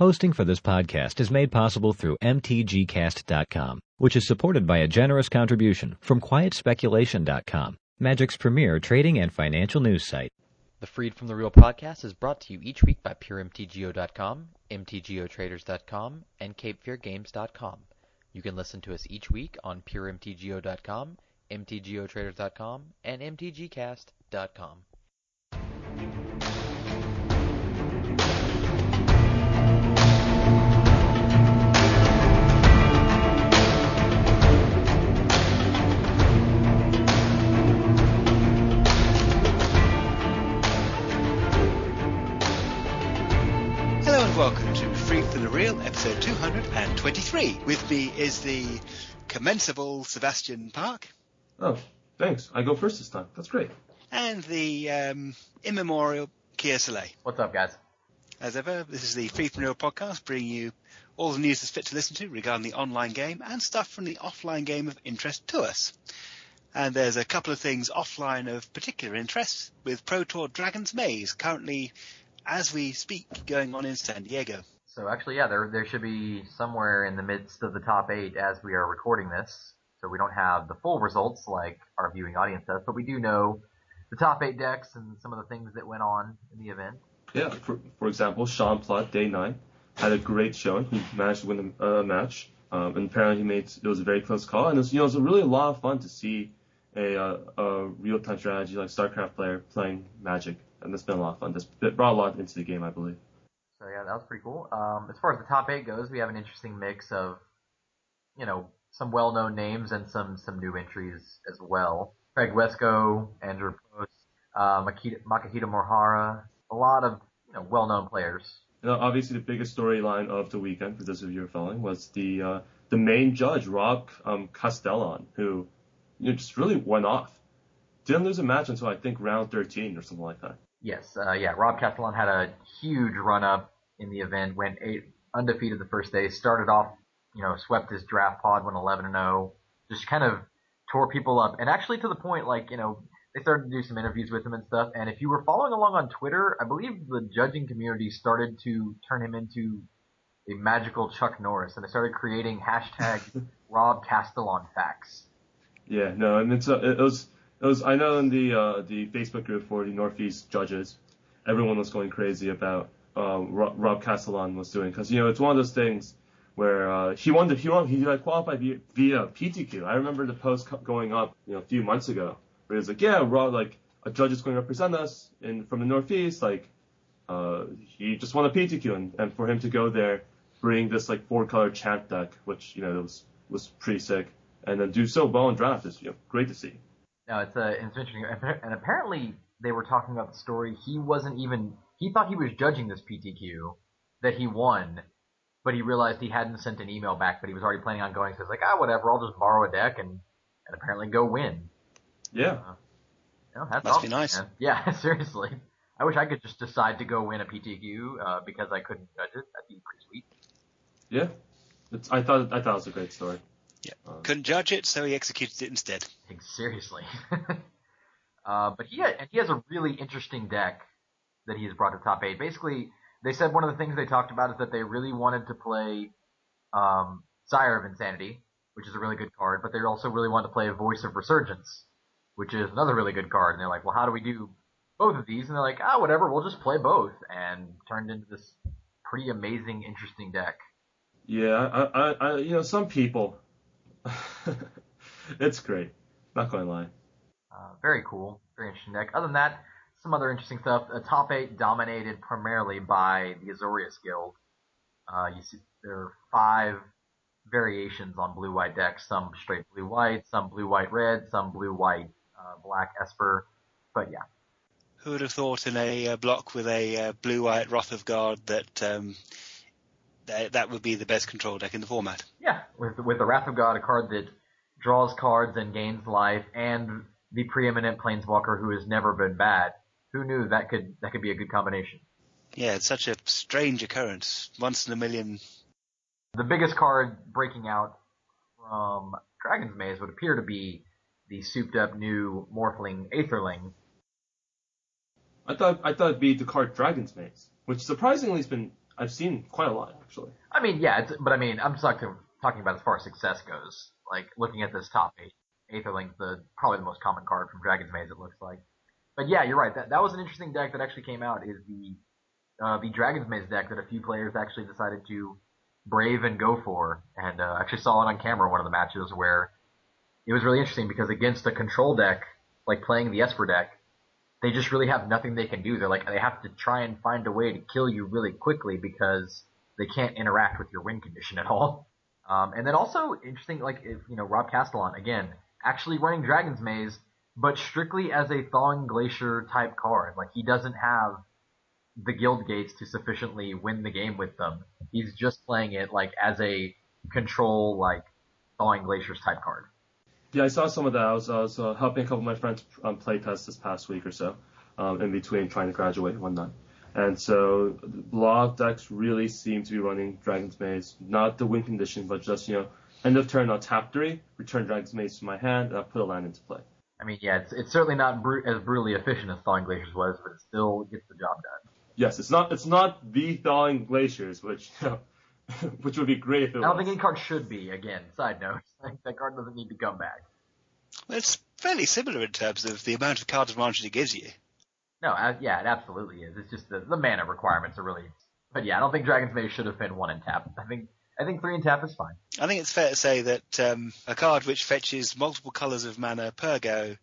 Hosting for this podcast is made possible through MTGcast.com, which is supported by a generous contribution from QuietSpeculation.com, Magic's premier trading and financial news site. The Freed from the Real podcast is brought to you each week by PureMTGO.com, MTGOTraders.com, and CapeFearGames.com. You can listen to us each week on PureMTGO.com, MTGOTraders.com, and MTGCast.com. Real, episode 223. With me is the commensable Sebastian Park Oh, thanks. I go first this time. That's great. and the um, immemorial Kia Soleil. What's up, guys? As ever, this is the Freed from the Real podcast, bringing you all the news that's fit to listen to regarding the online game and stuff from the offline game of interest to us. And there's a couple of things offline of particular interest with Pro Tour Dragon's Maze currently, as we speak, going on in San Diego. So actually, yeah, there there should be somewhere in the midst of the top eight as we are recording this. So we don't have the full results like our viewing audience does, but we do know the top eight decks and some of the things that went on in the event. Yeah, for, for example, Sean Plott, day nine, had a great showing. He managed to win a match, um, and apparently he made it was a very close call. And it was, you know, it was really a lot of fun to see a, uh, a real-time strategy like StarCraft player playing Magic, and that's been a lot of fun. That's brought a lot into the game, I believe. Yeah, that was pretty cool. Um, as far as the top eight goes, we have an interesting mix of, you know, some well-known names and some some new entries as well. Craig Wescoe, Andrew Post, uh, Makita, Makahito Morihara, a lot of you know well-known players. You know, obviously, the biggest storyline of the weekend, for those of you who are following, was the uh, the main judge, Rob um, Castellon, who you know, just really went off. Didn't lose a match until I think round 13 or something like that. Yes, uh, yeah. Rob Castellon had a huge run up in the event. Went eight undefeated the first day. Started off, you know, swept his draft pod, went 11 and 0. Just kind of tore people up, and actually to the point, like you know, they started to do some interviews with him and stuff. And if you were following along on Twitter, I believe the judging community started to turn him into a magical Chuck Norris, and they started creating hashtag Rob Castellon facts. Yeah, no, and it's uh, it was it was I know in the uh, the Facebook group for the Northeast judges, everyone was going crazy about um, Rob, Castellon was doing because you know it's one of those things where uh, he won the he won he like qualified via, via PTQ. I remember the post going up you know a few months ago where it was like yeah Rob like a judge is going to represent us in from the Northeast like uh, he just won a PTQ and, and for him to go there bring this like four color champ deck which you know was was pretty sick and then do so well in draft is you know great to see. No, it's uh, it's interesting, and apparently they were talking about the story. He wasn't even he thought he was judging this PTQ that he won, but he realized he hadn't sent an email back, but he was already planning on going. So he's like, ah, whatever, I'll just borrow a deck and and apparently go win. Yeah. You know, that's Must be nice. man. Yeah, seriously. I wish I could just decide to go win a PTQ uh, because I couldn't judge it. That'd be pretty sweet. Yeah. It's, I thought I thought it was a great story. Yeah. Um, Couldn't judge it, so he executed it instead. Seriously. uh, but he had, and he has a really interesting deck that he has brought to top eight. Basically, they said one of the things they talked about is that they really wanted to play um, Sire of Insanity, which is a really good card, but they also really wanted to play Voice of Resurgence, which is another really good card. And they're like, well, how do we do both of these? And they're like, ah, whatever, we'll just play both, and turned into this pretty amazing, interesting deck. Yeah, I, I, I, you know, some people, it's great. Not going to lie. Uh, very cool, very interesting deck. Other than that, some other interesting stuff. The top eight dominated primarily by the Azorius Guild. Uh, you see, there are five variations on blue-white decks. Some straight blue-white, some blue-white-red, some blue-white uh, black Esper. But yeah, Who would have thought in a uh, block with a uh, blue-white Wrath of God that um, that, that would be the best control deck in the format? yeah, with with the Wrath of God, a card that draws cards and gains life, and the preeminent Planeswalker who has never been bad. Who knew that could that could be a good combination? Yeah, it's such a strange occurrence. Once in a million. The biggest card breaking out from Dragon's Maze would appear to be the souped up new Morphling Aetherling. I thought I thought it'd be the card Dragon's Maze, which surprisingly has been I've seen quite a lot actually. I mean, yeah, it's, but I mean, I'm talking talking about as far as success goes. Like looking at this top eight, Aetherling's the probably the most common card from Dragon's Maze. It looks like. But yeah, you're right. That that was an interesting deck that actually came out. Is the uh, the Dragon's Maze deck that a few players actually decided to brave and go for, and uh, actually saw it on camera one of the matches where it was really interesting because against a control deck, like playing the Esper deck, they just really have nothing they can do. They're like they have to try and find a way to kill you really quickly because they can't interact with your win condition at all. Um, and then also interesting, like if, you know Rob Castellon again actually running Dragon's Maze, but strictly as a Thawing Glacier type card. Like he doesn't have the guild gates to sufficiently win the game with them. He's just playing it like as a control like Thawing Glaciers type card. Yeah, I saw some of that. I was, I was uh, helping a couple of my friends um, play test this past week or so, um, in between trying to graduate and whatnot. And so a lot of decks really seem to be running Dragon's Maze, not the win condition, but just, you know, end of turn, I'll tap three, return Dragon's Maze to my hand, and I'll put a land into play. I mean, yeah, it's, it's certainly not br- as brutally efficient as Thawing Glaciers was, but it still gets the job done. Yes, it's not it's not the thawing glaciers, which you know, which would be great if it I don't was. think any card should be. Again, side note, that card doesn't need to come back. Well, it's fairly similar in terms of the amount of card advantage it gives you. No, uh, yeah, it absolutely is. It's just the, the mana requirements are really. But yeah, I don't think Dragon's Maze should have been one in tap. I think I think three and tap is fine. I think it's fair to say that um, a card which fetches multiple colours of mana per go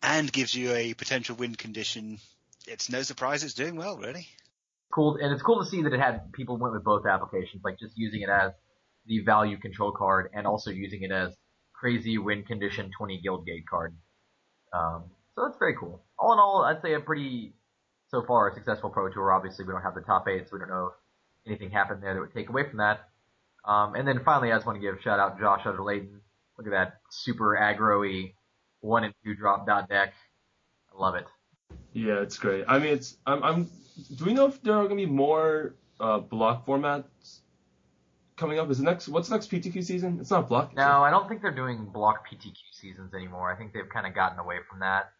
and gives you a potential win condition, it's no surprise it's doing well, really. Cool, and it's cool to see that it had people went with both applications, like just using it as the value control card and also using it as crazy win condition 20 guild gate card. Um, so that's very cool. All in all, I'd say a pretty, so far, a successful Pro Tour. Obviously, we don't have the top eight, so we don't know if anything happened there that would take away from that. Um, and then finally, I just want to give a shout out to Josh Utter-Leyden. Look at that super aggro-y one and two drop dot deck. I love it. Yeah, it's great. I mean, it's I'm I'm. Do we know if there are going to be more uh, block formats coming up? Is the next what's the next PTQ season? It's not block. No, I don't think they're doing block PTQ seasons anymore. I think they've kind of gotten away from that.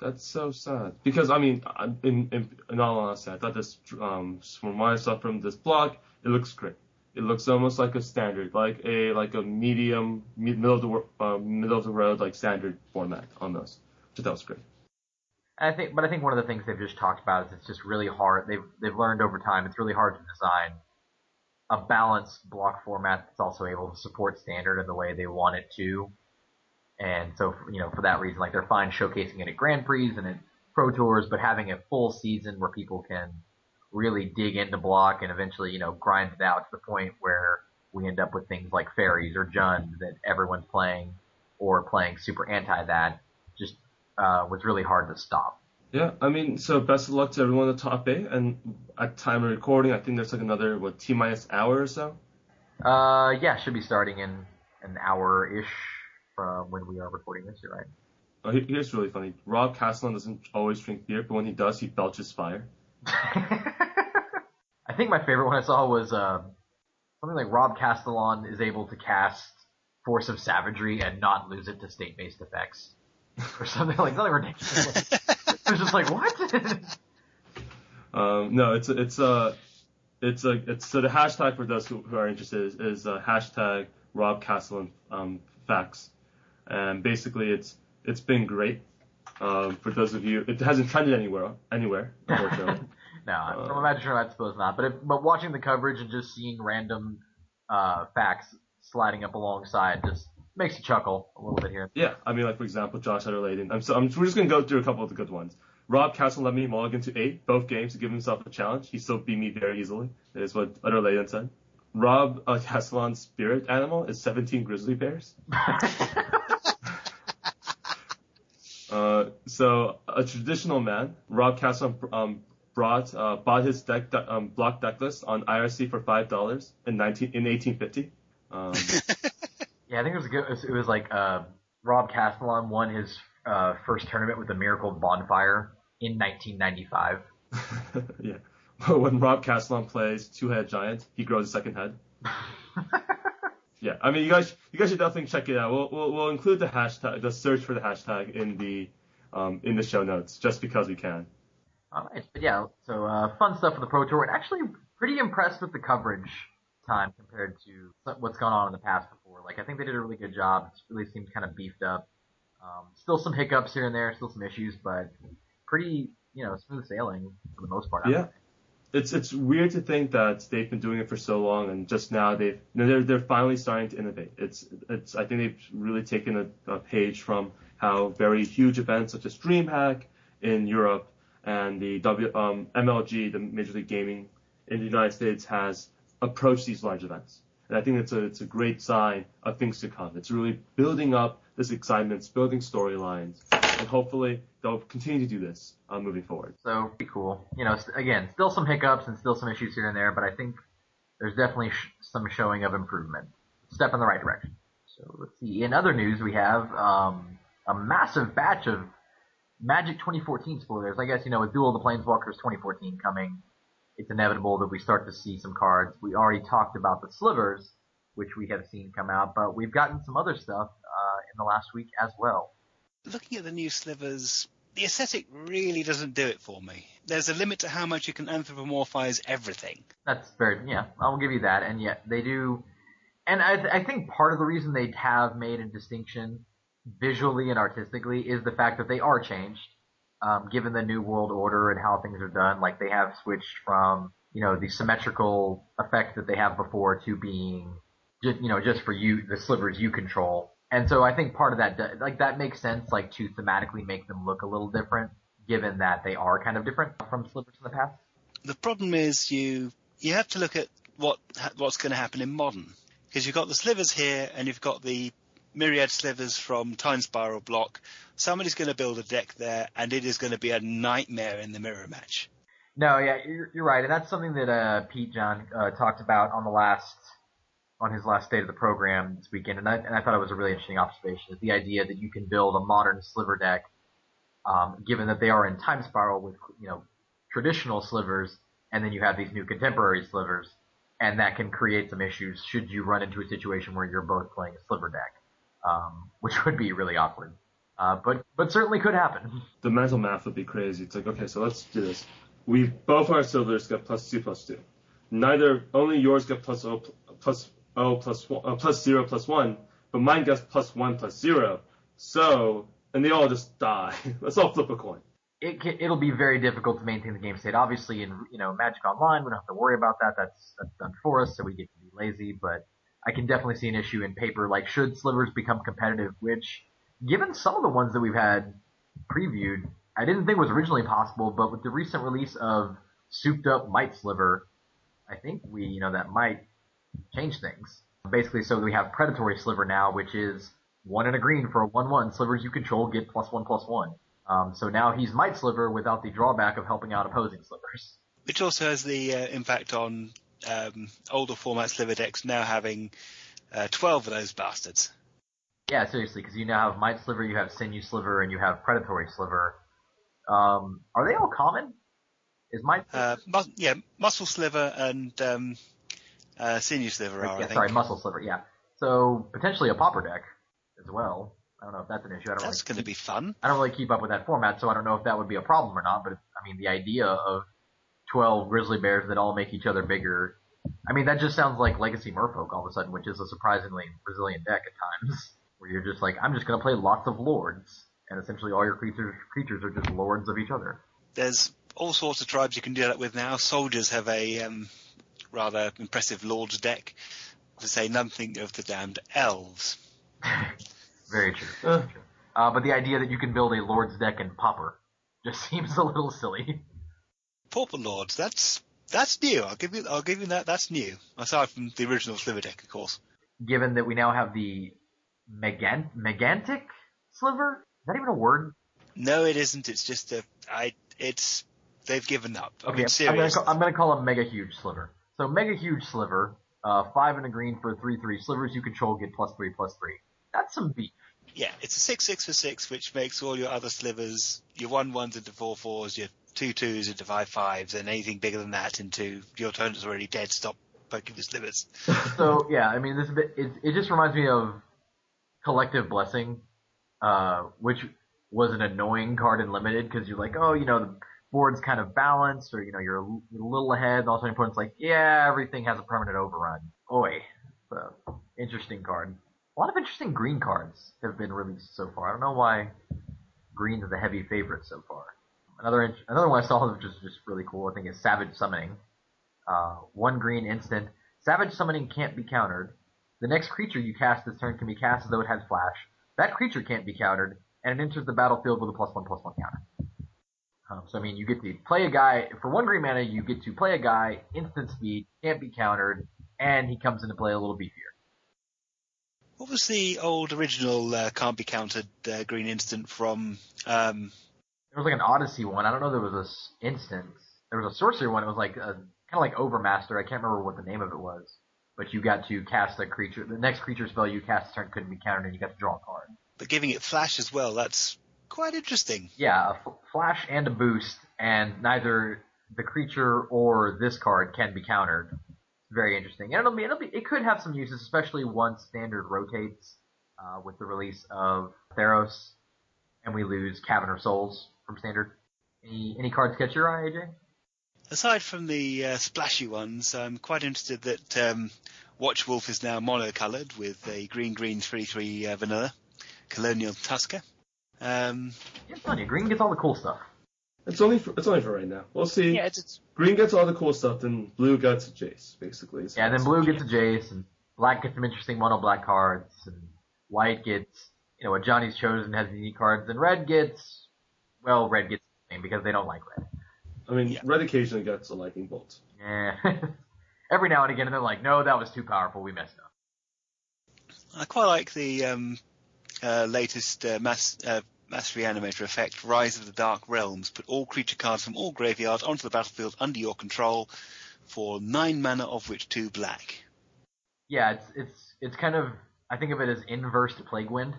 That's so sad. Because I mean, I- in in, in all honesty, I thought this um from what I saw from this block, it looks great. It looks almost like a standard, like a like a medium mid- middle of the uh, middle of the road like standard format on those. So that was great. I think, but I think one of the things they've just talked about is it's just really hard. They've they've learned over time it's really hard to design a balanced block format that's also able to support standard in the way they want it to. And so, you know, for that reason, like they're fine showcasing it at Grand Prix and at Pro Tours, but having a full season where people can really dig into block and eventually, you know, grind it out to the point where we end up with things like fairies or Jund that everyone's playing or playing super anti that just uh, was really hard to stop. Yeah, I mean, so best of luck to everyone the top eight. And at time of recording, I think there's like another what t minus hour or so. Uh, yeah, should be starting in an hour ish from when we are recording this. You're right. Oh, here's really funny. Rob Castellon doesn't always drink beer, but when he does, he belches fire. I think my favorite one I saw was uh, something like Rob Castellon is able to cast Force of Savagery and not lose it to state-based effects, or something like something ridiculous. I was just like, what? Um, no, it's a, it's a, it's a, it's so the hashtag for those who, who are interested is, is uh, hashtag Rob Castellon um, facts, and basically it's it's been great. Um, for those of you, it hasn't trended anywhere anywhere, unfortunately. no, from a Magic Tournament, I suppose not. But if, but watching the coverage and just seeing random uh, facts sliding up alongside just makes you chuckle a little bit here. yeah, I mean, like for example, Josh Utter-Leyden. I'm so I'm, we're just gonna go through a couple of the good ones. Rob Castle let me mulligan to eight both games to give himself a challenge. He still beat me very easily. That is what Utter-Leyden said. Rob uh, Castellon's spirit animal is 17 grizzly bears. Uh, so a traditional man, Rob Castle um, brought uh, bought his deck de- um, block deck list on IRC for five dollars in 19 in 1850. Um, Yeah, I think it was a good. It was like uh, Rob Castellon won his uh, first tournament with the Miracle Bonfire in 1995. yeah. When Rob Castellon plays two head giant, he grows a second head. Yeah, I mean, you guys, you guys should definitely check it out. We'll, we'll, we'll include the hashtag, the search for the hashtag in the, um, in the show notes, just because we can. All right, but yeah, so uh, fun stuff for the Pro Tour, and actually pretty impressed with the coverage time compared to what's gone on in the past before. Like I think they did a really good job. It really seems kind of beefed up. Um, still some hiccups here and there, still some issues, but pretty you know smooth sailing for the most part. Yeah. It's it's weird to think that they've been doing it for so long and just now they've you know, they're they're finally starting to innovate. It's it's I think they've really taken a, a page from how very huge events such as DreamHack in Europe and the W um, MLG, the Major League Gaming in the United States, has approached these large events. And I think it's a it's a great sign of things to come. It's really building up this excitement, it's building storylines, and hopefully they'll continue to do this uh, moving forward. So pretty cool. You know, again, still some hiccups and still some issues here and there, but I think there's definitely sh- some showing of improvement. Step in the right direction. So let's see. In other news, we have um, a massive batch of Magic 2014 spoilers. I guess you know with Duel of the Planeswalkers 2014 coming, it's inevitable that we start to see some cards. We already talked about the slivers, which we have seen come out, but we've gotten some other stuff uh, in the last week as well. Looking at the new slivers, the aesthetic really doesn't do it for me. There's a limit to how much you can anthropomorphize everything. That's very yeah. I'll give you that, and yet they do. And I, I think part of the reason they have made a distinction visually and artistically is the fact that they are changed um, given the new world order and how things are done, like they have switched from you know the symmetrical effect that they have before to being just you know just for you the slivers you control. And so I think part of that like that makes sense like to thematically make them look a little different given that they are kind of different from slivers in the past. The problem is you you have to look at what what's going to happen in modern because you've got the slivers here and you've got the myriad slivers from Time Spiral block. Somebody's going to build a deck there, and it is going to be a nightmare in the mirror match. No, yeah, you're, you're right, and that's something that uh, Pete John uh, talked about on the last on his last state of the program this weekend, and I, and I thought it was a really interesting observation. Is the idea that you can build a modern sliver deck, um, given that they are in Time Spiral with you know traditional slivers, and then you have these new contemporary slivers, and that can create some issues should you run into a situation where you're both playing a sliver deck um, which would be really awkward. Uh, but but certainly could happen. The mental math would be crazy. It's like, okay, so let's do this. We both our slivers get plus two plus two. Neither only yours get plus o plus o plus one, uh, plus zero plus one, but mine gets plus one plus zero. So and they all just die. let's all flip a coin. It can, it'll be very difficult to maintain the game state. Obviously, in you know Magic Online, we don't have to worry about that. That's that's done for us, so we get to be lazy. But I can definitely see an issue in paper. Like, should slivers become competitive? Which, given some of the ones that we've had previewed, I didn't think was originally possible. But with the recent release of Souped Up Might Sliver, I think we, you know, that might change things. Basically, so we have Predatory Sliver now, which is one and a green for a one-one. Slivers you control get plus one plus one. Um, so now he's Might Sliver without the drawback of helping out opposing slivers. Which also has the uh, impact on um, older format sliver decks now having uh, 12 of those bastards. Yeah, seriously, because you now have Might Sliver, you have Sinew Sliver, and you have Predatory Sliver. Um, are they all common? Is Might uh, mu- yeah, Muscle Sliver and um, uh, Sinew Sliver are, yeah, I think. sorry, Muscle Sliver, yeah. So, potentially a Pauper deck as well. I don't know if that's an issue. I don't That's really going to be fun. I don't really keep up with that format, so I don't know if that would be a problem or not. But I mean, the idea of 12 grizzly bears that all make each other bigger. I mean, that just sounds like Legacy Merfolk all of a sudden, which is a surprisingly resilient deck at times, where you're just like, I'm just going to play lots of lords, and essentially all your creatures creatures are just lords of each other. There's all sorts of tribes you can do that with now. Soldiers have a um, rather impressive Lord's deck, to say nothing of the damned elves. Very true. Very true. Uh, but the idea that you can build a lord's deck in Pauper just seems a little silly. Pauper Lords, that's that's new. I'll give you I'll give you that. That's new. Aside from the original Sliver deck, of course. Given that we now have the Megant- Megantic Sliver? Is that even a word? No, it isn't. It's just a I. It's they've given up. I Okay, mean, I'm gonna, call, I'm gonna call him Mega Huge Sliver. So Mega Huge Sliver, uh, five and a green for three three slivers you control get plus three plus three. That's some beef. Yeah, it's a six six for six, which makes all your other slivers your one ones into four fours, your two twos into five fives, and anything bigger than that into your opponent's already dead. Stop poking the slivers. So yeah, I mean this bit, it, it just reminds me of Collective Blessing, uh, which was an annoying card in limited because you're like, oh, you know, the, board's kind of balanced, or you know you're a, little ahead. And all of a sudden, your opponent's like, yeah, everything has a permanent overrun. Oi, a interesting card. A lot of interesting green cards have been released so far. I don't know why green is a heavy favorite so far. Another another one I saw which is just really cool. I think is Savage Summoning. Uh, one green instant. Savage Summoning can't be countered. The next creature you cast this turn can be cast as though it has flash. That creature can't be countered, and it enters the battlefield with a plus one plus one counter. Um, so I mean, you get to play a guy for one green mana. You get to play a guy instant speed, can't be countered, and he comes into play a little beefier. What was the old original uh, can't be countered uh, green instant from? Um, There was like an Odyssey one. I don't know. There was this instance. There was a sorcery one. It was like a, kind of like Overmaster. I can't remember what the name of it was. But you got to cast a creature. The next creature spell you cast turn couldn't be countered, and you got to draw a card. but giving it flash as well. That's quite interesting. Yeah, a f- flash and a boost, and neither the creature or this card can be countered. Very interesting. And it'll be, it'll be, it could have some uses, especially once standard rotates, uh, with the release of Theros, and we lose Cavern of Souls from standard. Any, any cards catch your eye, AJ? Aside from the uh, splashy ones, I'm quite interested that um, Watch Wolf is now mono-coloured with a green green three three uh, vanilla Kalonian Tusker. Um, Yeah, I'm telling you, green gets all the cool stuff. It's only for, it's only for right now. We'll see. yeah, it's, it's Green gets all the cool stuff, then blue gets a Jace, basically. So Yeah, and then blue gets a Jace, and black gets some interesting mono black cards, and white gets, you know, what Johnny's chosen has unique cards, and red gets, well, red gets the same because they don't like red. I mean, Yeah. red occasionally gets a lightning bolt. Yeah. Every now and again, and they're like, no, that was too powerful, we messed up. I quite like the um, uh, latest uh, mass uh, mass reanimator effect, Rise of the Dark Realms. Put all creature cards from all graveyards onto the battlefield under your control for nine mana, of which two black. Yeah, it's, it's, it's kind of, I think of it as inverse to Plague Wind.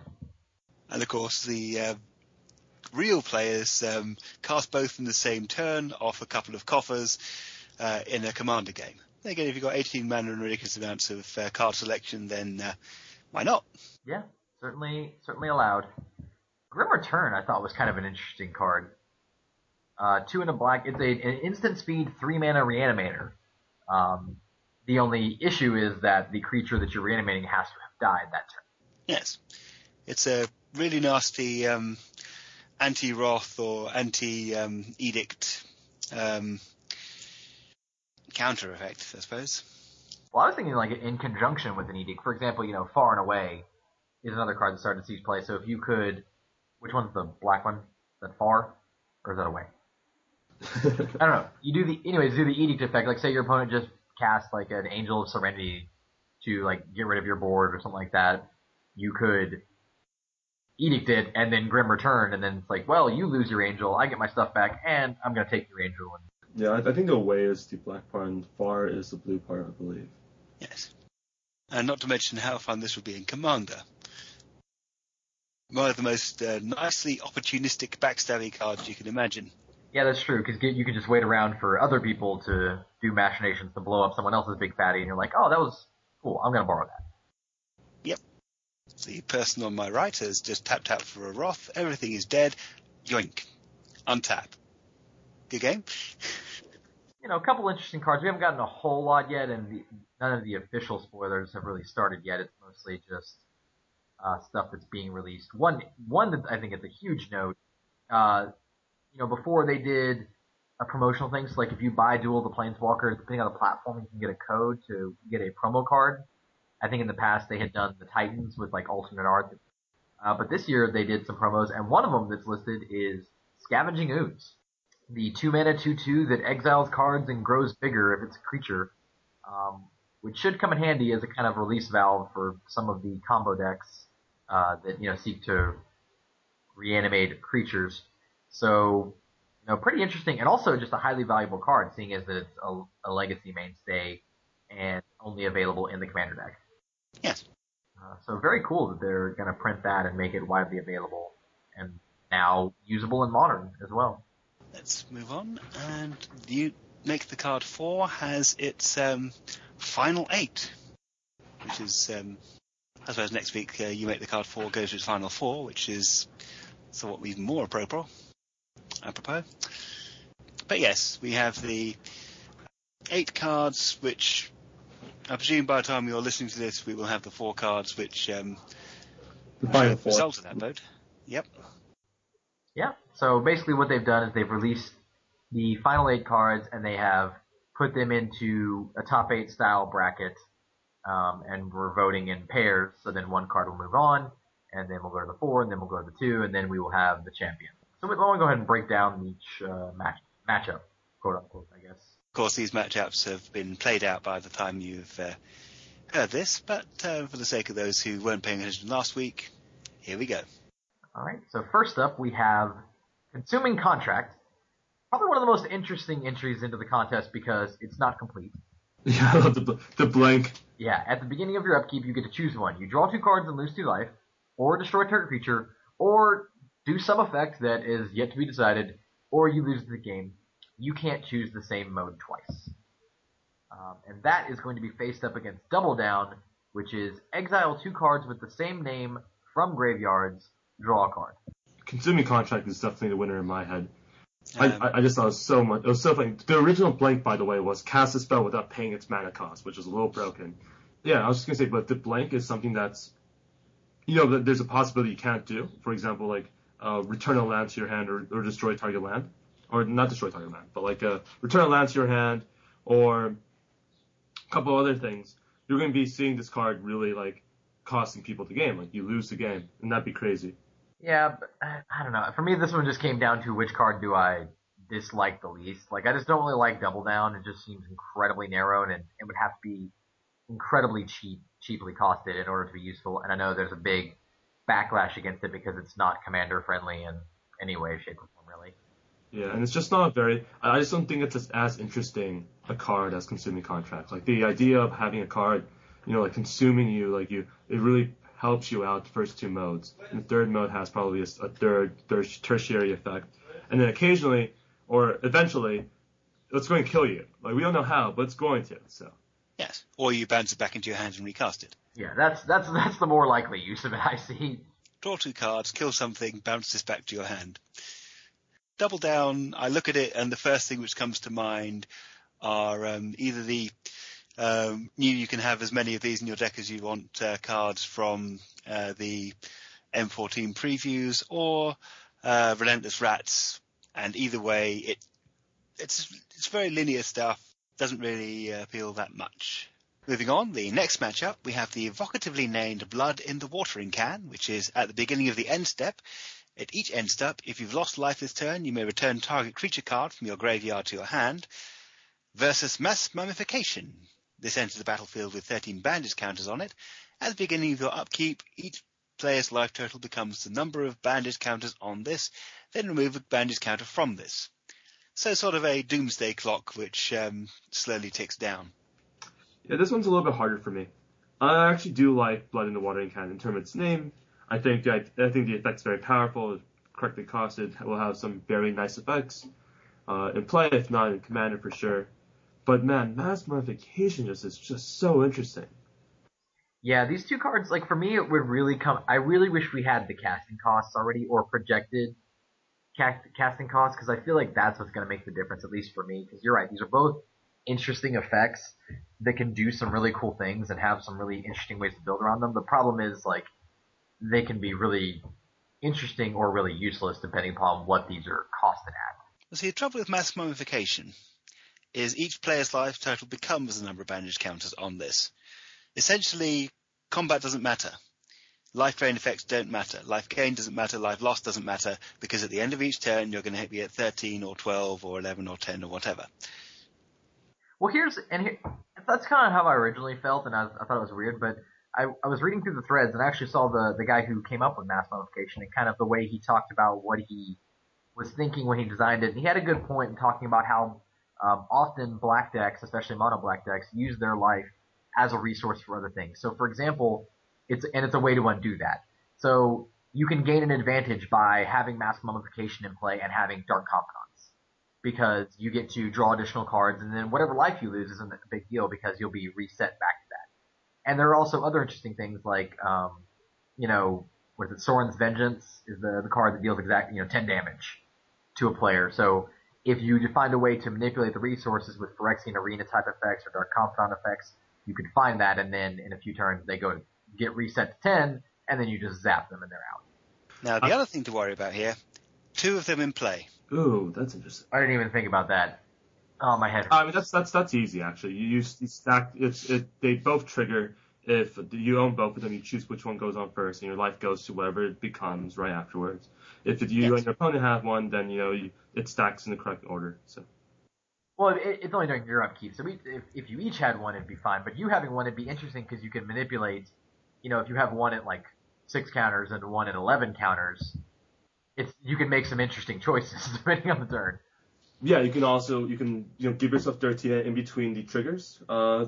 And of course, the uh, real players um, cast both in the same turn off a couple of coffers uh, in a commander game. Again, if you've got 18 mana and ridiculous amounts of uh, card selection, then uh, why not? Yeah, certainly, certainly allowed. Grim Return, I thought was kind of an interesting card. Uh, two in a black. It's a, an instant speed three mana reanimator. Um, the only issue is that the creature that you're reanimating has to have died that turn. Yes. It's a really nasty um, anti-Wrath or anti-Edict um, counter effect, I suppose. Well, I was thinking like in conjunction with an edict. For example, you know, Far and Away is another card that started to see play. So if you could, which one's the black one? Is that Far or is that Away? I don't know. You do the anyways. Do the edict effect. Like say your opponent just cast like an Angel of Serenity to like get rid of your board or something like that. You could edict it and then Grim Return, and then it's like, well, you lose your Angel, I get my stuff back, and I'm gonna take your Angel. And Yeah, I, I think away is the black part and far is the blue part, I believe. Yes. And not to mention how fun this would be in Commander. One of the most uh, nicely opportunistic backstabby cards you can imagine. yeah, that's true because you could just wait around for other people to do machinations to blow up someone else's big fatty, and you're like, oh, that was cool. I'm gonna borrow that. The person on my right has just tapped out for a Wrath. Everything is dead. Yoink. Untap. Good game. you know, a couple interesting cards. We haven't gotten a whole lot yet, and the, none of the official spoilers have really started yet. It's mostly just uh, stuff that's being released. One, one that I think is a huge note. Uh, you know, before they did a promotional thing, so like if you buy Duel the Planeswalker, depending on the platform, you can get a code to get a promo card. I think in the past they had done the Titans with like alternate art. Uh, but this year they did some promos, and one of them that's listed is Scavenging Ooze the two mana two two that exiles cards and grows bigger if it's a creature, um, which should come in handy as a kind of release valve for some of the combo decks uh, that you know seek to reanimate creatures. So, you know, pretty interesting, and also just a highly valuable card, seeing as that it's a, a legacy mainstay and only available in the commander deck. Yes. Uh, so very cool that they're going to print that and make it widely available and now usable and modern as well. Let's move on. And you make the card four has its um, final eight, which is um, I suppose next week uh, you make the card four goes to its final four, which is somewhat even more apropos. Apropos. but yes, we have the eight cards, which I presume by the time you're listening to this, we will have the four cards, which um, The final four. result of that vote. Yep. Yeah. So basically, what they've done is they've released the final eight cards, and they have put them into a top eight style bracket, um, and we're voting in pairs. So then one card will move on, and then we'll go to the four, and then we'll go to the two, and then we will have the champion. So we want to go ahead and break down each uh, match matchup, quote unquote, I guess. Of course, these matchups have been played out by the time you've uh, heard this, but uh, for the sake of those who weren't paying attention last week, here we go. All right. So first up, we have consuming contract. Probably one of the most interesting entries into the contest because it's not complete. Yeah, the, bl- the blank. Yeah, at the beginning of your upkeep, you get to choose one. You draw two cards and lose two life, or destroy a target creature, or do some effect that is yet to be decided, or you lose the game. You can't choose the same mode twice. Um, and that is going to be faced up against Double Down, which is exile two cards with the same name from graveyards, draw a card. Consuming contract is definitely the winner in my head. Um, I, I, I just thought it was so much. It was so funny. The original blank, by the way, was cast a spell without paying its mana cost, which is a little broken. Yeah, I was just gonna say, but the blank is something that's, you know, that there's a possibility you can't do. For example, like uh, return a land to your hand or, or destroy target land, or not destroy target land, but like uh, return a land to your hand, or a couple other things. You're gonna be seeing this card really like costing people the game. Like you lose the game, and that'd be crazy. Yeah, but I I don't know. For me, this one just came down to which card do I dislike the least. Like, I just don't really like Double Down. It just seems incredibly narrow, and it, would have to be incredibly cheap, cheaply costed in order to be useful. And I know there's a big backlash against it because it's not commander friendly in any way, shape, or. Yeah, and it's just not very. I I just don't think it's as, as interesting a card as consuming contract. Like the idea of having a card, you know, like consuming you, like you, it really helps you out the first two modes. And the third mode has probably a third, third tertiary effect, and then occasionally or eventually, it's going to kill you. Like we don't know how, but it's going to. So Yes. Or you bounce it back into your hand and recast it. Yeah, that's that's that's the more likely use of it. I see. Draw two cards, kill something, bounce this back to your hand. Double down, I look at it and the first thing which comes to mind are um, either the um, new you can have as many of these in your deck as you want uh, cards from uh, the M14 previews or uh, Relentless Rats. And either way, it it's it's very linear stuff. Doesn't really uh, appeal that much. Moving on, the next matchup, we have the evocatively named Blood in the Watering Can, which is at the beginning of the end step. At each end step, if you've lost life this turn, you may return target creature card from your graveyard to your hand, versus Mass Mummification. This enters the battlefield with 13 bandage counters on it. At the beginning of your upkeep, each player's life total becomes the number of bandage counters on this, then remove a bandage counter from this. So sort of a doomsday clock which um, slowly ticks down. yeah, this one's a little bit harder for me. I actually do like Blood in the Watering in terms of its name. I think the, I think the effect's very powerful. Correctly costed, will have some very nice effects uh, in play, if not in Commander for sure. But man, Mass Mummification just is just so interesting. Yeah, these two cards, like for me, it would really come. I really wish we had the casting costs already or projected cast, casting costs because I feel like that's what's going to make the difference, at least for me. Because you're right, these are both interesting effects that can do some really cool things and have some really interesting ways to build around them. The problem is like they can be really interesting or really useless depending upon what these are costed at. See, the trouble with mass mummification is each player's life total becomes the number of bandage counters on this. Essentially, combat doesn't matter. Life drain effects don't matter. Life gain doesn't matter. Life loss doesn't matter because at the end of each turn you're going to hit be at 13 or 12 or 11 or 10 or whatever. Well, here's and here, that's kind of how I originally felt, and I, I thought it was weird. But I, I was reading through the threads and I actually saw the the guy who came up with mass mummification and kind of the way he talked about what he was thinking when he designed it. And he had a good point in talking about how um, often black decks, especially mono black decks, use their life as a resource for other things. So, for example, it's and it's a way to undo that. So you can gain an advantage by having mass mummification in play and having dark confidants because you get to draw additional cards, and then whatever life you lose isn't a big deal because you'll be reset back to that. And there are also other interesting things like, um, you know, with it Sorin's Vengeance is the, the card that deals exact, you know, 10 damage to a player. So if you find a way to manipulate the resources with Phyrexian Arena type effects or Dark Confidant effects, you can find that, and then in a few turns they go get reset to 10, and then you just zap them and they're out. Now, the other thing to worry about here, two of them in play. Ooh, that's interesting. I didn't even think about that. Oh, my head. I mean, that's that's that's easy actually. You use you stack. It's it. They both trigger. If you own both of them, you choose which one goes on first, and your life goes to whatever it becomes right afterwards. If you Yes. and your opponent have one, then you know you, it stacks in the correct order. So Well, it, it's only during your upkeep, so we, if, if you each had one, it'd be fine. But you having one, it'd be interesting because you can manipulate. You know, if you have one at like six counters and one at eleven counters, it's you can make some interesting choices depending on the turn. Yeah, you can also you can you know give yourself dirty in between the triggers. Uh,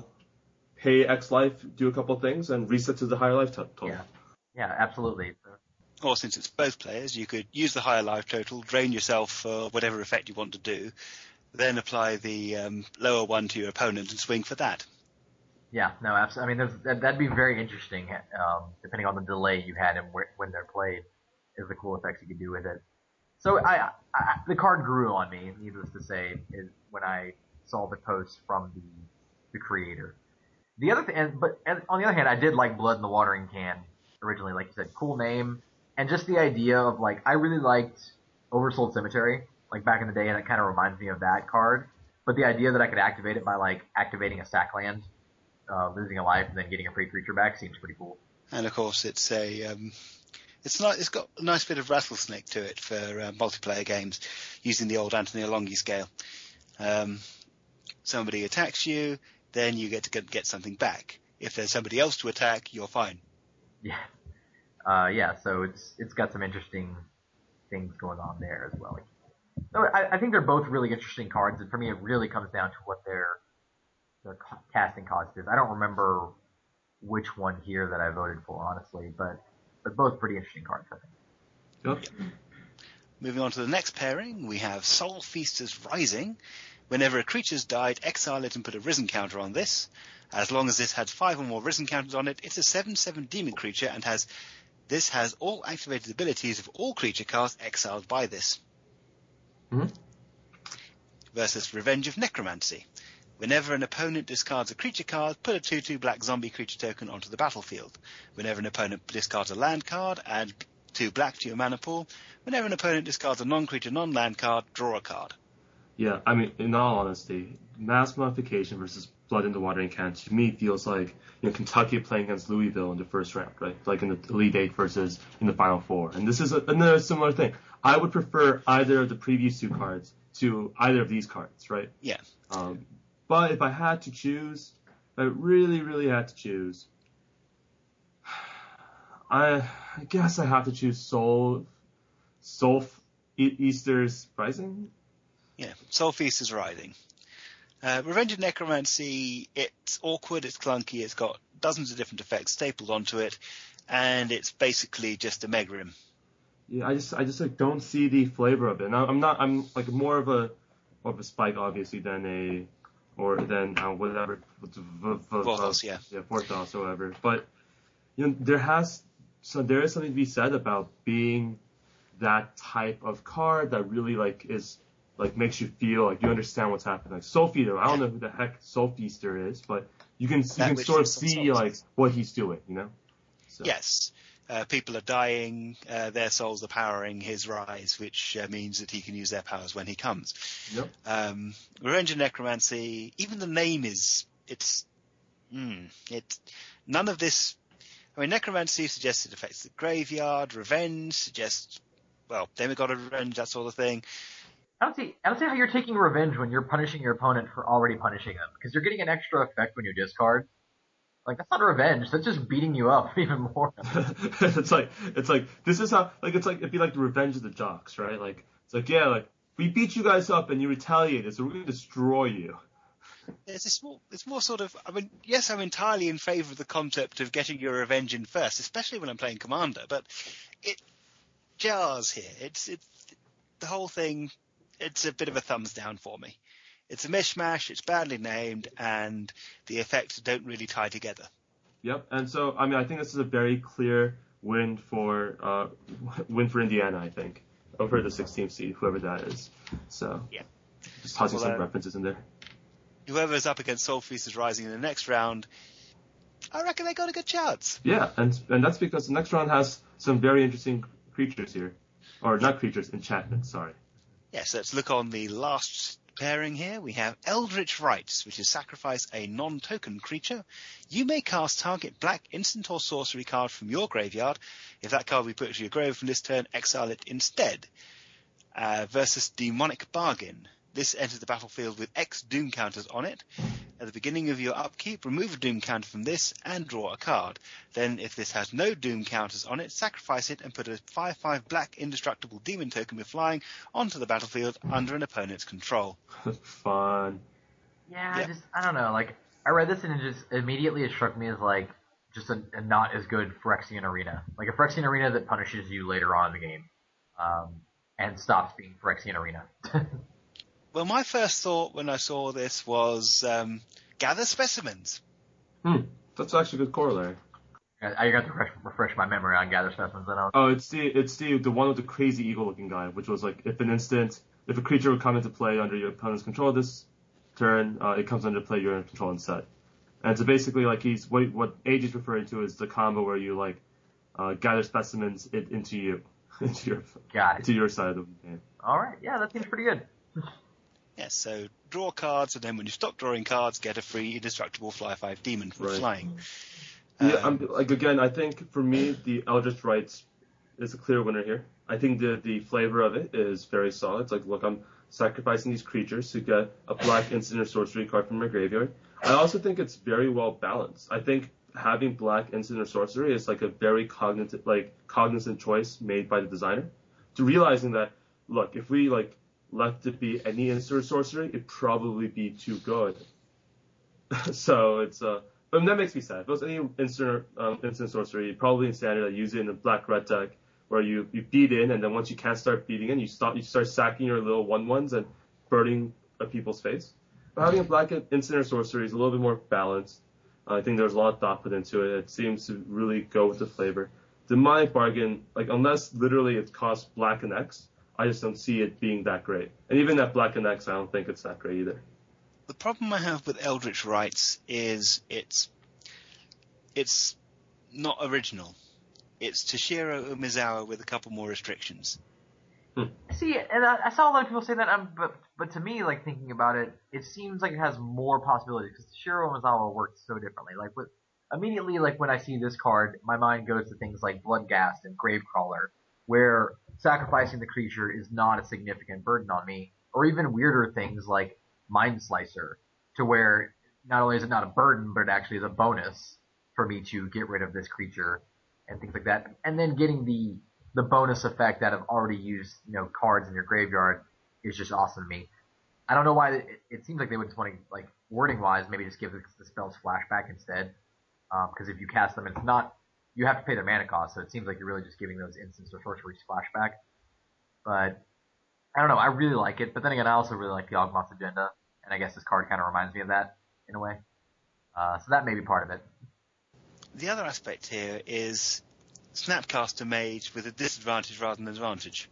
pay X life, do a couple things, and reset to the higher life total. Yeah, yeah, absolutely. Or since it's both players, you could use the higher life total, drain yourself for whatever effect you want to do, then apply the um, lower one to your opponent and swing for that. yeah, no, absolutely. I mean, there's, that, that'd be very interesting, um, depending on the delay you had and where, when they're played, is the cool effects you could do with it. So I, I, the card grew on me, needless to say, when I saw the post from the the creator. The other thing, but and on the other hand, I did like Blood in the Watering Can originally, like you said, cool name, and just the idea of like I really liked Oversold Cemetery, like back in the day, and it kind of reminds me of that card. But the idea that I could activate it by like activating a sack land, uh, losing a life, and then getting a free creature back seems pretty cool. And of course, it's a um, it's not it's got a nice bit of rattlesnake to it for uh, multiplayer games using the old Anthony Alongi scale. Um, somebody attacks you, then you get to get, get something back. If there's somebody else to attack, you're fine. Yeah. Uh, yeah, so it's it's got some interesting things going on there as well. So I, I think they're both really interesting cards, and for me, it really comes down to what their their casting cost is. I don't remember which one here that I voted for, honestly, but but both pretty interesting cards, I think. Yep. Moving on to the next pairing, we have Soul Feaster's Rising. Whenever a creature's died, exile it and put a risen counter on this. As long as this had five or more risen counters on it, it's a 7-7 demon creature and has this has all activated abilities of all creature cards exiled by this. Mhm. Versus Revenge of Necromancy. Whenever an opponent discards a creature card, put a 2-2 black zombie creature token onto the battlefield. Whenever an opponent discards a land card, add 2 black to your mana pool. Whenever an opponent discards a non-creature non-land card, draw a card. Yeah, I mean, in all honesty, mass mummification versus blood in the watering can to me feels like you know Kentucky playing against Louisville in the first round, right? Like in the Elite Eight versus in the Final Four. And this is a, another similar thing. I would prefer either of the previous two cards to either of these cards, right? Yeah. Um, but if I had to choose, if I really, really had to choose, I, I guess I have to choose Soul, Soul Feaster's Rising. Yeah, Soul Feast is Rising. Uh, Revenge of Necromancy, it's awkward, it's clunky, it's got dozens of different effects stapled onto it, and it's basically just a Megrim. Yeah, I just I just like don't see the flavor of it. And I'm not I'm like more of a more of a spike obviously than a or then uh, whatever Vorthos, yeah. yeah Vorthos or whatever. But you know there has so there is something to be said about being that type of card that really like is like makes you feel like you understand what's happening. Like Feeder, I don't know who the heck Soul Feaster is, but you can you That can sort of see like what he's doing, you know. So, Yes, uh, people are dying, uh, their souls are powering his rise, which uh, means that he can use their powers when he comes. Yep. Um, Revenge of Necromancy, even the name is, it's, mm, it, none of this, I mean, Necromancy suggests it affects the graveyard, Revenge suggests, well, then we got of Revenge, that sort of thing. I don't see. I don't see how you're taking revenge when you're punishing your opponent for already punishing them, because you're getting an extra effect when you discard. Like that's not revenge. That's just beating you up even more. it's like it's like this is how like it's like it'd be like the revenge of the jocks, right? Like it's like yeah, like we beat you guys up and you retaliated, so we're gonna destroy you. It's, it's more, it's more sort of, I mean, yes, I'm entirely in favour of the concept of getting your revenge in first, especially when I'm playing Commander, but it jars here. It's, it's, the whole thing, it's a bit of a thumbs down for me. It's a mishmash, it's badly named, and the effects don't really tie together. Yep. And so I mean I think this is a very clear win for uh win for Indiana, I think. Over the 16th seed, whoever that is. So Yeah. Just tossing Well, some uh, references in there. Whoever's up against Soul Feasters Rising in the next round, I reckon they got a good chance. Yeah, and and that's because the next round has some very interesting creatures here, or not creatures, enchantments. Sorry. Yes, let's look on the last pairing here. We have Eldritch Rites, which is sacrifice a non-token creature. You may cast target black instant or sorcery card from your graveyard. If that card we put to your grave from this turn, exile it instead. Uh, versus Demonic Bargain. This enters the battlefield with X Doom counters on it. At the beginning of your upkeep, remove a Doom counter from this and draw a card. Then, if this has no Doom counters on it, sacrifice it and put a 5-5 black indestructible demon token with flying onto the battlefield under an opponent's control. Fun. Yeah, Yeah. I just I don't know. Like I read this and it just immediately it struck me as like just a, a not as good Phyrexian arena, like a Phyrexian arena that punishes you later on in the game, um, and stops being Phyrexian arena. Well, my first thought when I saw this was um, gather specimens. Hmm. That's actually a good corollary. I, I got to refresh, refresh my memory on gather specimens. I don't. Oh, it's the it's the the one with the crazy eagle looking guy, which was like if an instant if a creature would come into play under your opponent's control this turn, uh, it comes under play you're in control instead. And so basically like he's what what AJ is referring to is the combo where you like uh, gather specimens it, into you into your Got it. to your side of the game. All right. Yeah, that seems pretty good. Yes, so draw cards, and then when you stop drawing cards, get a free indestructible fly five demon for Right. flying. Yeah, Um, I'm, like again, I think for me the Eldritch Rites is a clear winner here. I think the the flavor of it is very solid. It's like, look, I'm sacrificing these creatures to get a black instant or sorcery card from my graveyard. I also think it's very well balanced. I think having black instant or sorcery is like a very cognitive, like cognizant choice made by the designer. To realizing that, look, if we like left it be any instant sorcery, it'd probably be too good. so it's uh, but that makes me sad. If it was any instant um, instant sorcery, probably in standard, I use it in a black red deck where you you beat in, and then once you can't start beating in, you stop you start sacking your little one ones and burning a people's face. But having a black instant sorcery is a little bit more balanced. I think there's a lot of thought put into it. It seems to really go with the flavor. Demonic bargain, like unless literally it costs black and X, I just don't see it being that great. And even at black and X, I don't think it's that great either. the problem I have with Eldritch Rites is it's it's not original. It's Toshiro Umezawa with a couple more restrictions. See, and I, I saw a lot of people say that, um, but but to me, like thinking about it, it seems like it has more possibilities because Shiro Umezawa works so differently. Like with immediately, like when I see this card, my mind goes to things like Bloodgast and Gravecrawler, where sacrificing the creature is not a significant burden on me, or even weirder things like Mindslicer, to where not only is it not a burden, but it actually is a bonus for me to get rid of this creature and things like that. And then getting the the bonus effect out of already used, you know, cards in your graveyard is just awesome to me. I don't know why it, it seems like they would just want to, like, wording wise, maybe just give the, the spells flashback instead. Um, because if you cast them, it's not, you have to pay their mana cost, so it seems like you're really just giving those instants or sorceries flashback. But, I don't know, I really like it, but then again, I also really like the Yawgmoth's agenda, and I guess this card kind of reminds me of that, in a way. Uh, so that may be part of it. The other aspect here is Snapcaster Mage with a disadvantage rather than advantage.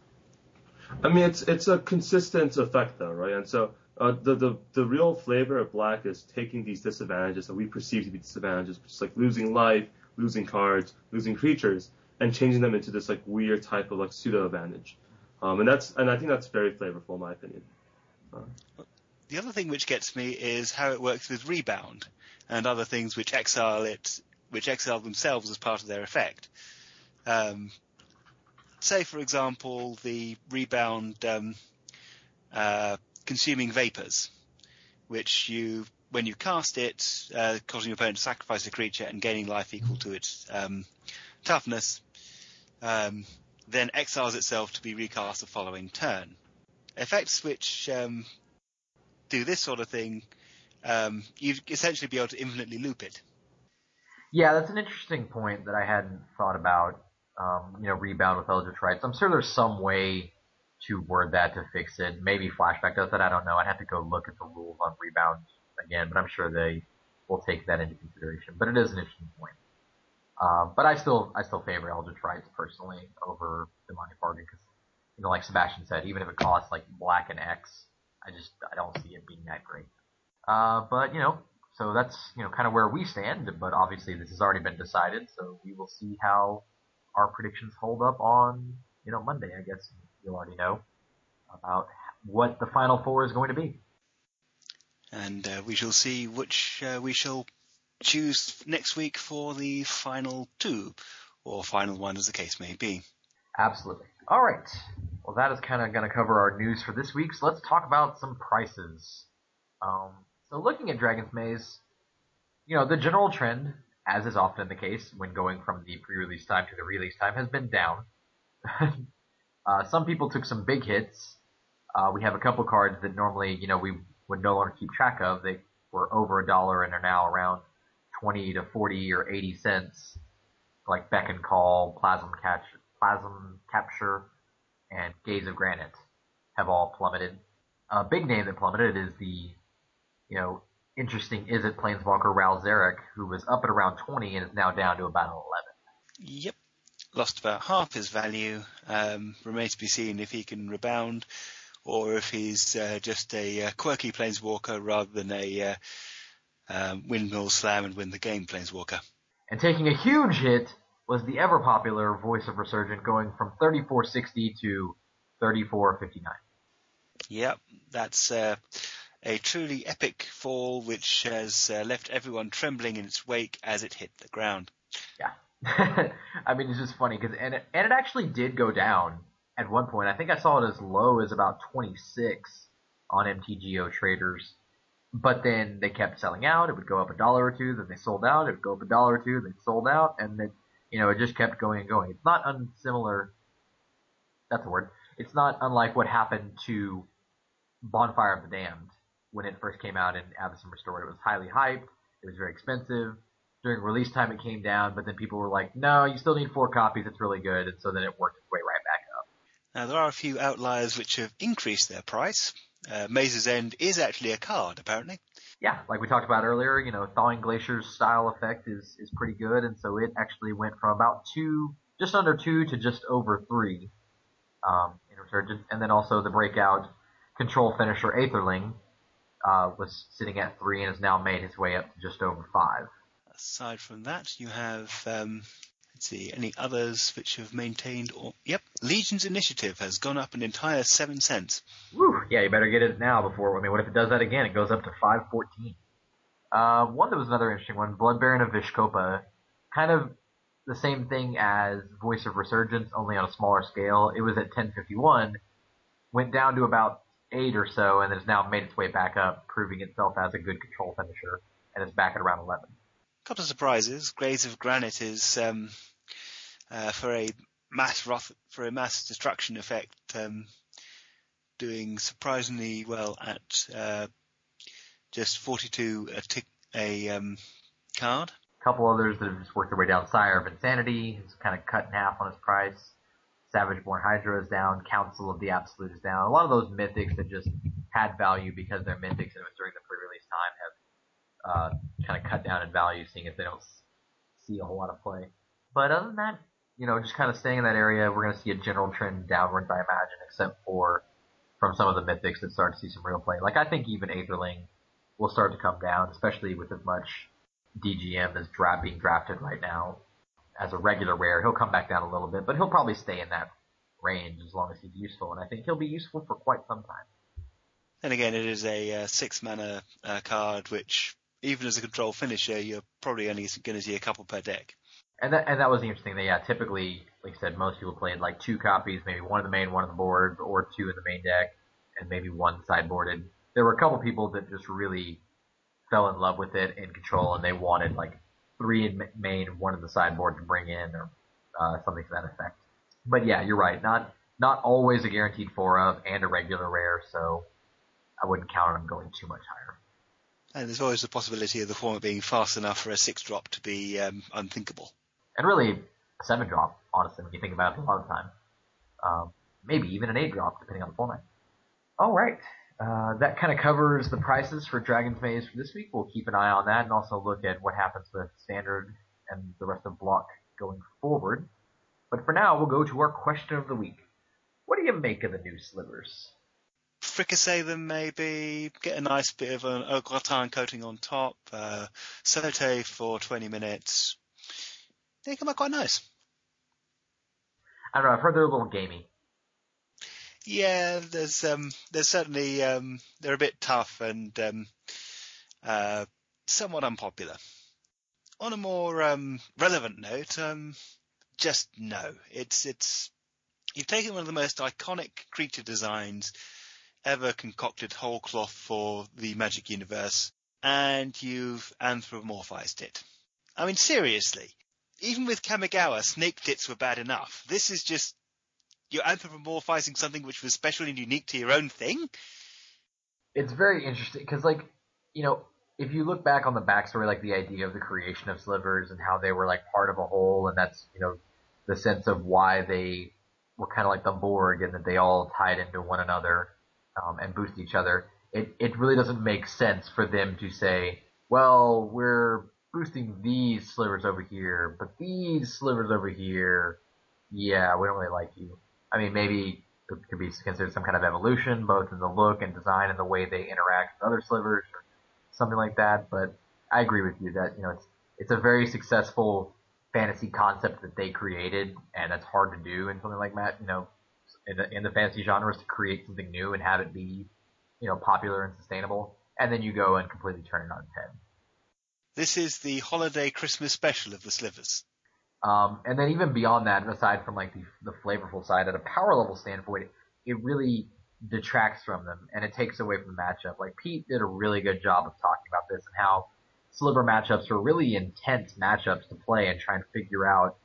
I mean, it's it's a consistent effect though, right? And so uh, the the the real flavor of black is taking these disadvantages that we perceive to be disadvantages, just like losing life, losing cards, losing creatures, and changing them into this like weird type of like pseudo advantage. Um, and that's and I think that's very flavorful in my opinion. The other thing which gets me is how it works with rebound and other things which exile it, which exile themselves as part of their effect. Um, say, for example, the rebound um, uh, consuming vapors, which you, when you cast it, uh, causing your opponent to sacrifice a creature and gaining life equal to its um, toughness, um, then exiles itself to be recast the following turn. Effects which um, do this sort of thing, um, you'd essentially be able to infinitely loop it. Yeah, that's an interesting point that I hadn't thought about. Um, you know, rebound with Eldritch Rites. I'm sure there's some way to word that to fix it. Maybe Flashback does that. I don't know. I'd have to go look at the rules on rebound again, but I'm sure they will take that into consideration. But it is an interesting point. Um, but I still, I still favor Eldritch Rites personally over Demonic Bargain because, you know, like Sebastian said, even if it costs like black and X, I just I don't see it being that great. Uh, but you know, so that's you know kind of where we stand. But obviously, this has already been decided, so we will see how our predictions hold up on you know Monday. I guess you'll already know about what the final four is going to be. And uh, we shall see which uh, we shall choose next week for the final two, or final one, as the case may be. Absolutely. All right. Well, that is kind of going to cover our news for this week. So let's talk about some prices. Um, so looking at Dragon's Maze, you know, the general trend, as is often the case when going from the pre-release time to the release time, has been down. uh, some people took some big hits. Uh, we have a couple cards that normally, you know, we would no longer keep track of. They were over a dollar and are now around 20 to 40 or 80 cents, like Beck and Call, Plasm Catch, Plasm Capture, and Gaze of Granite have all plummeted. A big name that plummeted is the, you know, interesting is it Planeswalker Ral Zarek, who was up at around 20 and is now down to about 11. Yep. Lost about half his value. Um, remains to be seen if he can rebound or if he's uh, just a uh, quirky planeswalker rather than a uh, um, windmill slam and win the game planeswalker. And taking a huge hit was the ever popular Voice of Resurgence going from 3460 to 3459. Yep, that's uh, a truly epic fall which has uh, left everyone trembling in its wake as it hit the ground. Yeah. I mean, it's just funny because, and it, and it actually did go down at one point. I think I saw it as low as about 26 on MTGO traders. But then they kept selling out. It would go up a dollar or two, then they sold out. It would go up a dollar or two, then sold out, and then you know it just kept going and going. It's not unsimilar. That's the word. It's not unlike what happened to Bonfire of the Damned when it first came out in Avacyn Restored. It was highly hyped. It was very expensive. During release time, it came down, but then people were like, "No, you still need four copies. It's really good," and so then it worked its way right. Now there are a few outliers which have increased their price. Uh, Maze's End is actually a card, apparently. Yeah, like we talked about earlier, you know, Thawing Glacier's style effect is, is pretty good, and so it actually went from about two, just under two to just over three, um, in Resurgence, and then also the breakout Control Finisher Aetherling, uh, was sitting at three and has now made his way up to just over five. Aside from that, you have um, Let's see, any others which have maintained or, yep, Legion's Initiative has gone up an entire seven cents. Woo, yeah, you better get it now before, I mean, what if it does that again? It goes up to 514. Uh, one that was another interesting one, Blood Baron of Vizkopa, kind of the same thing as Voice of Resurgence, only on a smaller scale. It was at 1051, went down to about 8 or so, and has now made its way back up, proving itself as a good control finisher, and is back at around 11 couple of surprises. Gaze of Granite is um, uh, for a mass for a mass destruction effect, um, doing surprisingly well at uh, just 42 a, tick, a um, card. A couple others that have just worked their way down. Sire of Insanity is kind of cut in half on his price. Savageborn Hydra is down. Council of the Absolute is down. A lot of those mythics that just had value because they're mythics and it was during the pre-release time have uh, kind of cut down in value, seeing as they don't see a whole lot of play. But other than that, you know, just kind of staying in that area, we're going to see a general trend downwards, I imagine, except for from some of the mythics that start to see some real play. Like I think even Aetherling will start to come down, especially with as much DGM as dra- being drafted right now as a regular rare. He'll come back down a little bit, but he'll probably stay in that range as long as he's useful, and I think he'll be useful for quite some time. And again, it is a uh, six mana uh, card, which even as a control finisher, you're probably only going to see a couple per deck. And that and that was the interesting thing. Yeah, typically, like I said, most people played like two copies, maybe one in the main, one on the board, or two in the main deck, and maybe one sideboarded. There were a couple people that just really fell in love with it in control, and they wanted like three in main, one in the sideboard to bring in, or uh, something to that effect. But yeah, you're right. Not not always a guaranteed four of, and a regular rare, so I wouldn't count on them going too much higher. And there's always the possibility of the format being fast enough for a six drop to be um, unthinkable. And really, a seven drop, honestly, when you think about it a lot of the time. Um, maybe even an eight drop, depending on the format. All right. Uh, that kind of covers the prices for Dragon's Maze for this week. We'll keep an eye on that and also look at what happens with Standard and the rest of Block going forward. But for now, we'll go to our question of the week. What do you make of the new slivers? fricassee them maybe, get a nice bit of an au gratin coating on top, uh, saute for 20 minutes. They come out quite nice. I don't know. I've heard they're a little gamey. Yeah, there's um, there's certainly um, they're a bit tough and um, uh, somewhat unpopular. On a more um, relevant note, um, just no. It's it's you've taken one of the most iconic creature designs ever concocted whole cloth for the Magic universe, and you've anthropomorphized it. I mean, seriously, even with Kamigawa, snake tits were bad enough. This is just you're anthropomorphizing something which was special and unique to your own thing. It's very interesting because, like, you know, if you look back on the backstory, like the idea of the creation of slivers and how they were like part of a whole, and that's you know the sense of why they were kind of like the Borg and that they all tied into one another um, and boost each other. It it really doesn't make sense for them to say, well, we're boosting these slivers over here, but these slivers over here, yeah, we don't really like you. I mean, maybe it could be considered some kind of evolution, both in the look and design and the way they interact with other slivers or something like that. But I agree with you that, you know, it's, it's a very successful fantasy concept that they created, and that's hard to do in something like that, you know, in the, in the fantasy genres to create something new and have it be, you know, popular and sustainable. And then you go and completely turn it on its head. This is the holiday Christmas special of the slivers. Um, and then even beyond that, aside from like the, the flavorful side, at a power level standpoint, it really detracts from them and it takes away from the matchup. Like Pete did a really good job of talking about this and how sliver matchups are really intense matchups to play and trying to figure out,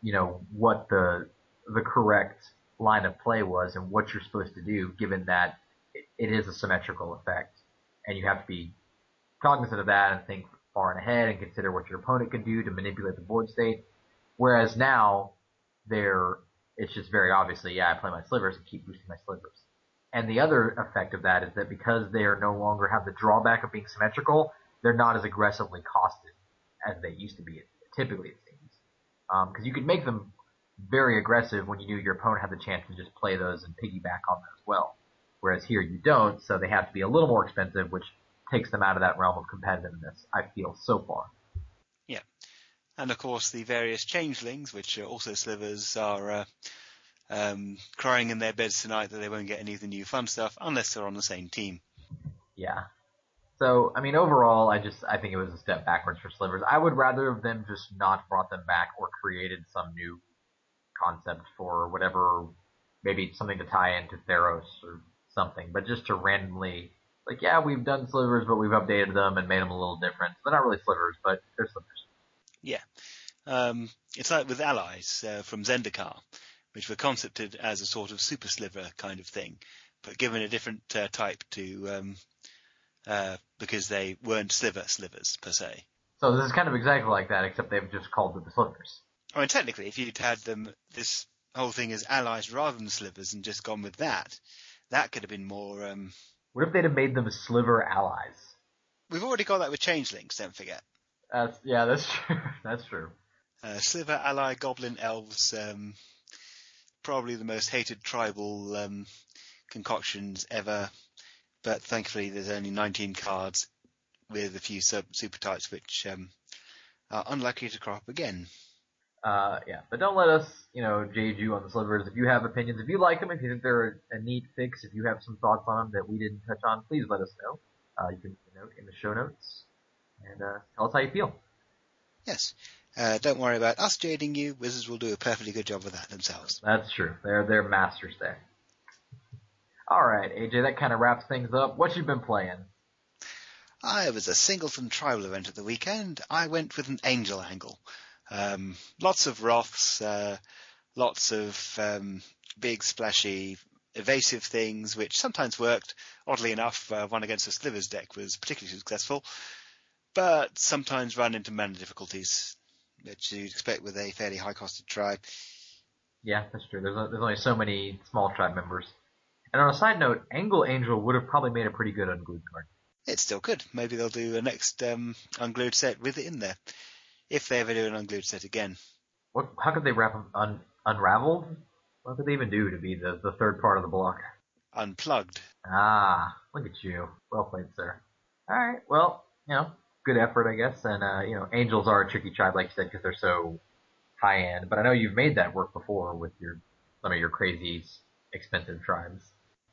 you know, what the the correct line of play was and what you're supposed to do, given that it, it is a symmetrical effect, and you have to be cognizant of that and think far and ahead and consider what your opponent can do to manipulate the board state. Whereas now, they're, it's just very obviously, yeah, I play my slivers and keep boosting my slivers. And the other effect of that is that because they are no longer have the drawback of being symmetrical, they're not as aggressively costed as they used to be, typically it seems. Because um, you could make them very aggressive when you knew your opponent had the chance to just play those and piggyback on them as well. Whereas here you don't, so they have to be a little more expensive, which takes them out of that realm of competitiveness, I feel, so far. Yeah. And of course, the various changelings, which are also slivers, are uh, um, crying in their beds tonight that they won't get any of the new fun stuff unless they're on the same team. Yeah. So, I mean, overall, I just I think it was a step backwards for slivers. I would rather have them just not brought them back or created some new concept for whatever, maybe something to tie into Theros or something, but just to randomly like, yeah, we've done slivers, but we've updated them and made them a little different. They're not really slivers, but they're slivers. Yeah. Um, it's like with allies uh, from Zendikar, which were concepted as a sort of super sliver kind of thing, but given a different uh, type to um, uh, because they weren't sliver slivers per se. So this is kind of exactly like that, except they've just called it the slivers. I mean, technically, if you'd had them this whole thing as allies rather than slivers and just gone with that, that could have been more um, what if they'd have made them sliver allies? We've already got that with changelings. Don't forget. That's yeah, that's true. that's true. Uh, sliver ally goblin elves, um, probably the most hated tribal um, concoctions ever. But thankfully, there's only 19 cards with a few sub- super types which um, are unlikely to crop again. Uh, yeah, but don't let us, you know, jade you on the slivers. If you have opinions, if you like them, if you think they're a, a neat fix, if you have some thoughts on them that we didn't touch on, please let us know. Uh, you can note in the show notes and uh, tell us how you feel. Yes. Uh, don't worry about us jading you. Wizards will do a perfectly good job of that themselves. That's true. They're they're masters there. All right, AJ, that kind of wraps things up. What you been playing? I was a singleton tribal event at the weekend. I went with an angel angle. Um, lots of Wraths, uh, lots of um, big, splashy, evasive things, which sometimes worked. Oddly enough, uh, one against the Slivers deck was particularly successful, but sometimes run into mana difficulties, which you'd expect with a fairly high-costed tribe. Yeah, that's true. There's, a, there's only so many small tribe members. And on a side note, Angle Angel would have probably made a pretty good unglued card. It still could. Maybe they'll do a next um, unglued set with it in there if they ever do an unglued set again. What? How could they wrap un, unraveled? What could they even do to be the, the third part of the block? Unplugged. Ah, look at you. Well played, sir. All right. Well, you know, good effort, I guess. And uh, you know, angels are a tricky tribe, like you said, because they're so high end. But I know you've made that work before with your some of your crazy expensive tribes.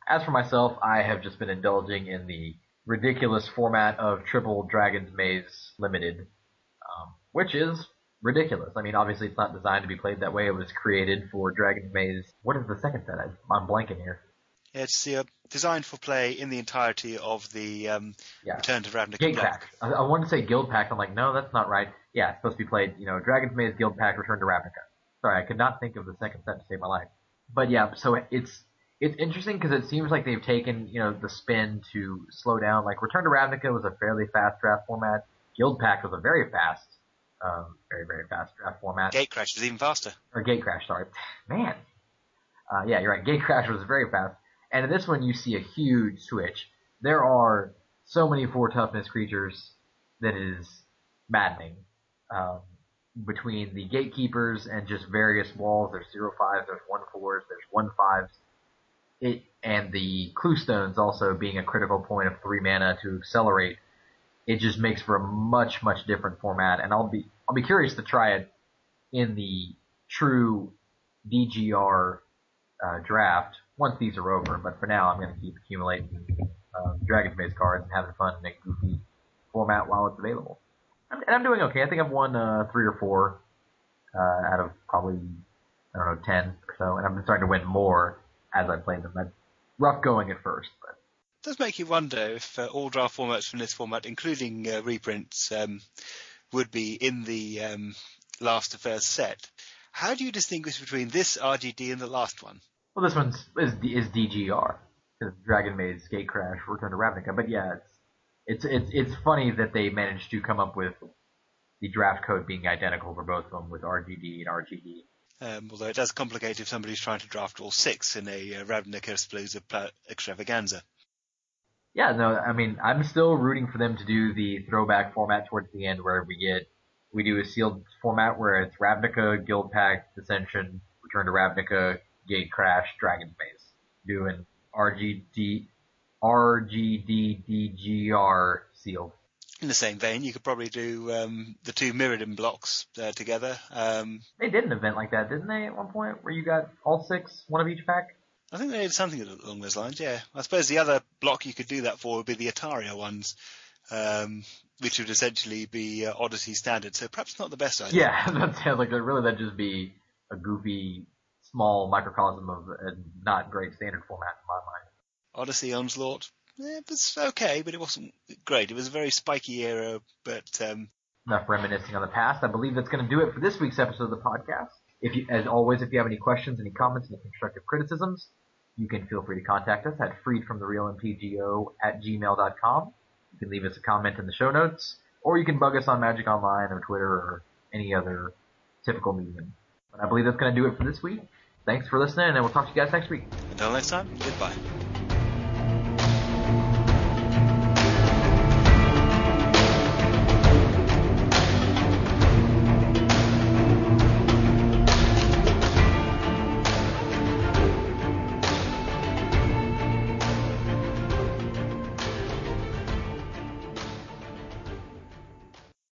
As for myself, I have just been indulging in the ridiculous format of Triple Dragon's Maze Limited, um, which is ridiculous. I mean, obviously it's not designed to be played that way. It was created for Dragon's Maze. What is the second set? I'm blanking here. It's uh, designed for play in the entirety of the um, Yeah. Return to Ravnica block. Pack. I, I wanted to say Guildpact. I'm like, no, that's not right. Yeah, it's supposed to be played, you know, Dragon's Maze, Guildpact, Return to Ravnica. Sorry, I could not think of the second set to save my life. But yeah, so it's it's interesting because it seems like they've taken, you know, the spin to slow down. Like Return to Ravnica was a fairly fast draft format. Guildpact was a very fast, um, very very fast draft format. Gatecrash is even faster. or Gatecrash, sorry. Man. Uh, yeah, you're right. Gatecrash was very fast. And in this one, you see a huge switch. There are so many four toughness creatures that it is maddening. Um, between the gatekeepers and just various walls, there's zero fives, there's one fours, there's one fives. It and the cluestones also being a critical point of three mana to accelerate. It just makes for a much much different format, and I'll be I'll be curious to try it in the true DGR uh, draft once these are over. But for now, I'm going to keep accumulating um, Dragon's Maze cards and having fun in a goofy format while it's available. I'm, and I'm doing okay. I think I've won uh, three or four uh, out of probably I don't know ten or so, and been starting to win more as I play them. That's rough going at first, but does make you wonder if uh, all draft formats from this format, including uh, reprints, um, would be in the um, last to first set. How do you distinguish between this RGD and the last one? well, this one's is, is DGR Dragon Maze, Gatecrash, Return to Ravnica. But yeah, it's it's it's it's funny that they managed to come up with the draft code being identical for both of them with RGD and RGD. Um, although it does complicate if somebody's trying to draft all six in a uh, Ravnica Explosive Extravaganza. Yeah, no, I mean, I'm still rooting for them to do the throwback format towards the end where we get, we do a sealed format where it's Ravnica, Guildpact, Dissension, Return to Ravnica, Gatecrash, Dragon Maze. Doing RGD, RGDDGR sealed. In the same vein, you could probably do um, the two Mirrodin blocks uh, together. Um, They did an event like that, didn't they, at one point, where you got all six, one of each pack? I think they did something along those lines, yeah. I suppose the other block you could do that for would be the Otaria ones, um, which would essentially be uh, Odyssey standard, so perhaps not the best idea. Yeah, that sounds like really that'd just be a goofy, small microcosm of a not great standard format in my mind. Odyssey Onslaught, eh, it was okay, but it wasn't great. It was a very spiky era, but um, enough reminiscing on the past. I believe that's going to do it for this week's episode of the podcast. If you, as always, if you have any questions, any comments, any constructive criticisms, you can feel free to contact us at freedfromtherealmtgo at gmail.com. You can leave us a comment in the show notes, or you can bug us on Magic Online or Twitter or any other typical medium. But I believe that's going to do it for this week. Thanks for listening, and we'll talk to you guys next week. until next time, goodbye.